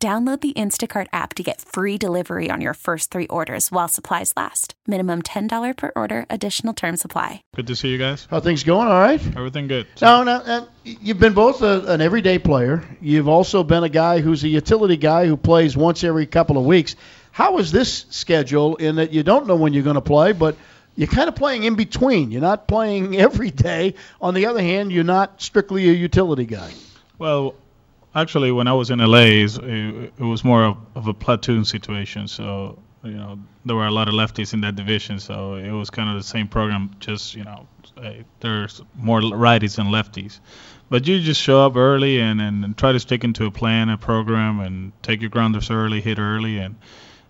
Download the Instacart app to get free delivery on your first three orders while supplies last. Minimum $10 per order, additional term supply. Good to see you guys. How things going? All right. Everything good. Now, now, now uh, you've been both a, an everyday player. You've also been a guy who's a utility guy who plays once every couple of weeks. How is this schedule in that you don't know when you're going to play, but you're kind of playing in between? You're not playing every day. On the other hand, you're not strictly a utility guy. Well, actually, when I was in LA, it, it was more of, of, a platoon situation. So you know, there were a lot of lefties in that division, so it was kind of the same program. Just you know, there's more righties than lefties. But you just show up early and, and, and try to stick into a plan, a program, and take your grounders early, hit early, and,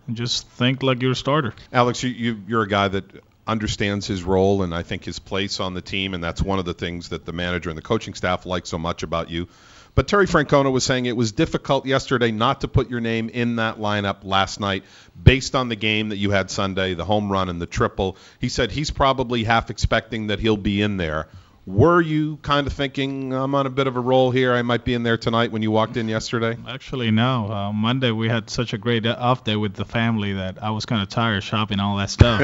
and just think like you're a starter. Alex, you, you you're a guy that understands his role and I think his place on the team, and that's one of the things that the manager and the coaching staff like so much about you. But Terry Francona was saying it was difficult yesterday not to put your name in that lineup last night based on the game that you had Sunday, the home run and the triple. He said he's probably half expecting that he'll be in there. Were you kind of thinking I'm on a bit of a roll here? I might be in there tonight when you walked in yesterday. Actually, no. Uh, Monday we had such a great off day with the family that I was kind of tired shopping all that stuff.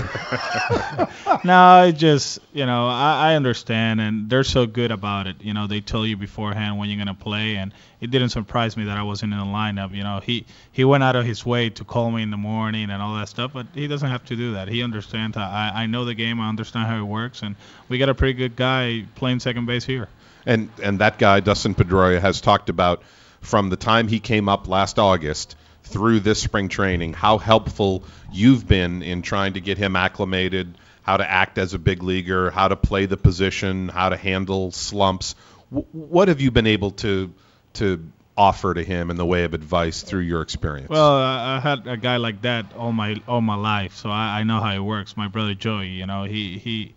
no, I just you know I, I understand and they're so good about it. You know they tell you beforehand when you're gonna play and it didn't surprise me that I wasn't in the lineup. You know, he he went out of his way to call me in the morning and all that stuff, but he doesn't have to do that. He understands. I I know the game. I understand how it works, and we got a pretty good guy playing second base here. And and that guy Dustin Pedroia has talked about from the time he came up last August through this spring training how helpful you've been in trying to get him acclimated, how to act as a big leaguer, how to play the position, how to handle slumps. W- what have you been able to to offer to him in the way of advice through your experience? Well, uh, I had a guy like that all my all my life, so I, I know how it works. My brother Joey, you know, he he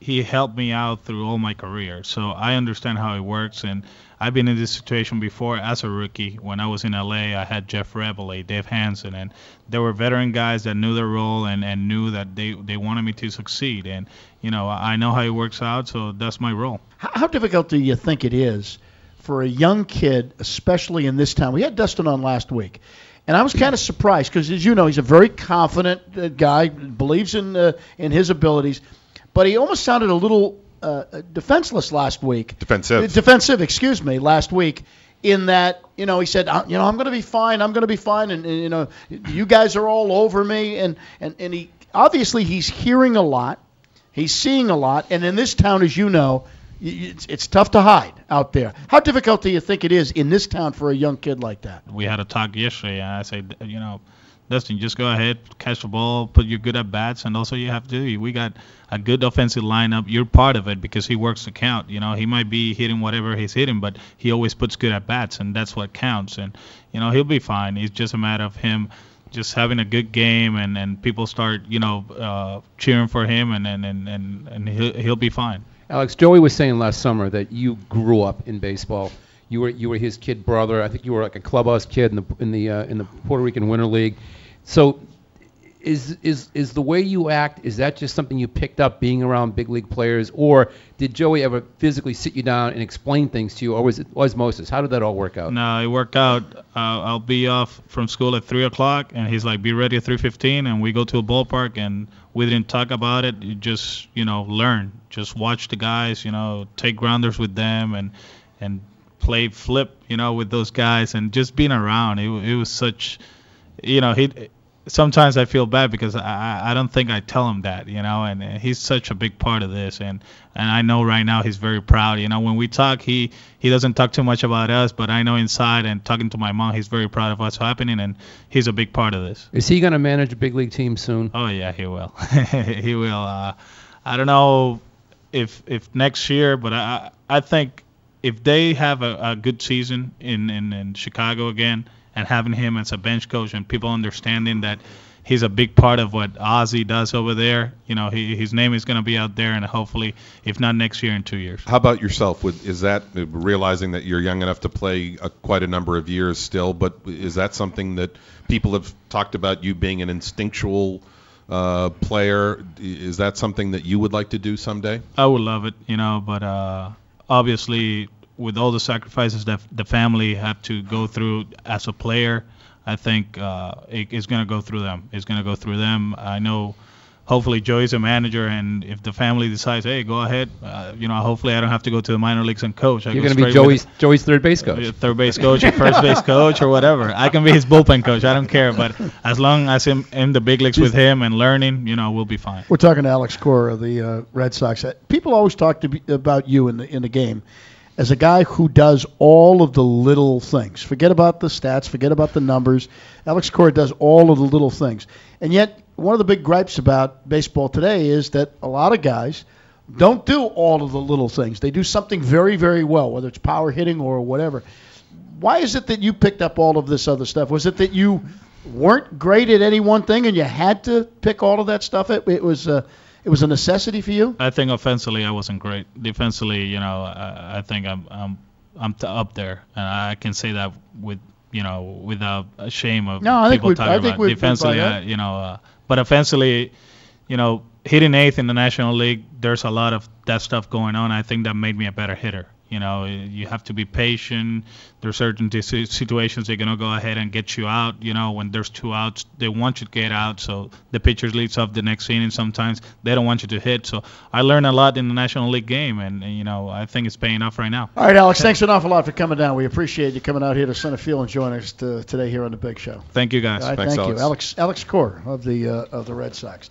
he helped me out through all my career, so I understand how it works. And I've been in this situation before as a rookie. When I was in LA, I had Jeff Reboulet, Dave Hansen, and there were veteran guys that knew their role and, and knew that they, they wanted me to succeed. And you know, I know how it works out, so that's my role. How, difficult do you think it is? for a young kid, especially in this town. We had Dustin on last week, and I was kind of surprised because, as you know, he's a very confident uh, guy, believes in uh, in his abilities, but he almost sounded a little uh, defenseless last week. Defensive. Defensive, excuse me, last week. In that, you know, he said, uh, you know, I'm going to be fine. I'm going to be fine, and, and you know, you guys are all over me, and and and he obviously he's hearing a lot, he's seeing a lot, and in this town, as you know, it's, it's tough to hide out there. How difficult do you think it is in this town for a young kid like that? We had a talk yesterday, and I said, you know, Dustin, just go ahead, catch the ball, put your good at bats, and also you have to. We got a good offensive lineup. You're part of it because he works the count. You know, he might be hitting whatever he's hitting, but he always puts good at bats, and that's what counts. And you know, he'll be fine. It's just a matter of him just having a good game and, and people start you know uh, cheering for him and and, and, and, and he'll, he'll be fine. Alex, Joey was saying last summer that you grew up in baseball. You were you were his kid brother. I think you were like a clubhouse kid in the in the uh, in the Puerto Rican Winter League. So is is is the way you act is that just something you picked up being around big league players? Or did Joey ever physically sit you down and explain things to you or was it osmosis? How did that all work out? No it worked out. Uh, I'll be off from school at three o'clock and he's like be ready at 3:15 and we go to a ballpark and we didn't talk about it. You just you know learn. Just watch the guys you know take grounders with them and and play flip you know with those guys and just being around it, it was such you know he sometimes I feel bad because I I don't think I tell him that, you know, and, he's such a big part of this, and and I know right now he's very proud. You know, when we talk, he he doesn't talk too much about us, but I know inside and talking to my mom, he's very proud of what's happening, and he's a big part of this. Is he gonna manage a big league team soon? Oh yeah, he will. he will. Uh, I don't know if if next year, but I I think if they have a, a good season in, in in Chicago again and having him as a bench coach and people understanding that he's a big part of what Ozzie does over there. You know, he, his name is going to be out there, and hopefully, if not next year, in two years. How about yourself? Would, is that realizing that you're young enough to play a, quite a number of years still? But is that something that people have talked about you being an instinctual uh, player? Is that something that you would like to do someday? I would love it, you know, but uh, obviously with all the sacrifices that the family have to go through as a player I think uh, it, it's going to go through them. It's going to go through them. I know. Hopefully, Joey's a manager, and if the family decides, hey, go ahead, uh, you know, hopefully I don't have to go to the minor leagues and coach. I You're going to be Joey's Joey's third base coach, third base coach, or first base coach, or whatever. I can be his bullpen coach. I don't care, but as long as I'm in the big leagues with him and learning, you know, we'll be fine. We're talking to Alex Cora of the uh, Red Sox. People always talk to be, about you in the in the game as a guy who does all of the little things. Forget about the stats, forget about the numbers. Alex Cora does all of the little things. And yet, one of the big gripes about baseball today is that a lot of guys don't do all of the little things. They do something very, very well, whether it's power hitting or whatever. Why is it that you picked up all of this other stuff? Was it that you weren't great at any one thing and you had to pick all of that stuff? It, it was. Uh, it was a necessity for you? I think offensively I wasn't great. Defensively, you know, I, I think I'm I'm I'm t- up there, and I can say that with you know without a shame of no, I people think talking I think about defensively. I, you know, uh, but offensively, you know, hitting eighth in the National League, there's a lot of that stuff going on. I think that made me a better hitter. You know, you have to be patient. There's certain situations they're gonna go ahead and get you out. You know, when there's two outs, they want you to get out. So the pitcher leads off the next inning. Sometimes they don't want you to hit. So I learned a lot in the National League game, and, and you know, I think it's paying off right now. All right, Alex, thanks an awful lot for coming down. We appreciate you coming out here to center field and joining us to, today here on the Big Show. Thank you, guys. Right, thanks, thank Alex. you, Alex. Alex Cora of the uh, of the Red Sox.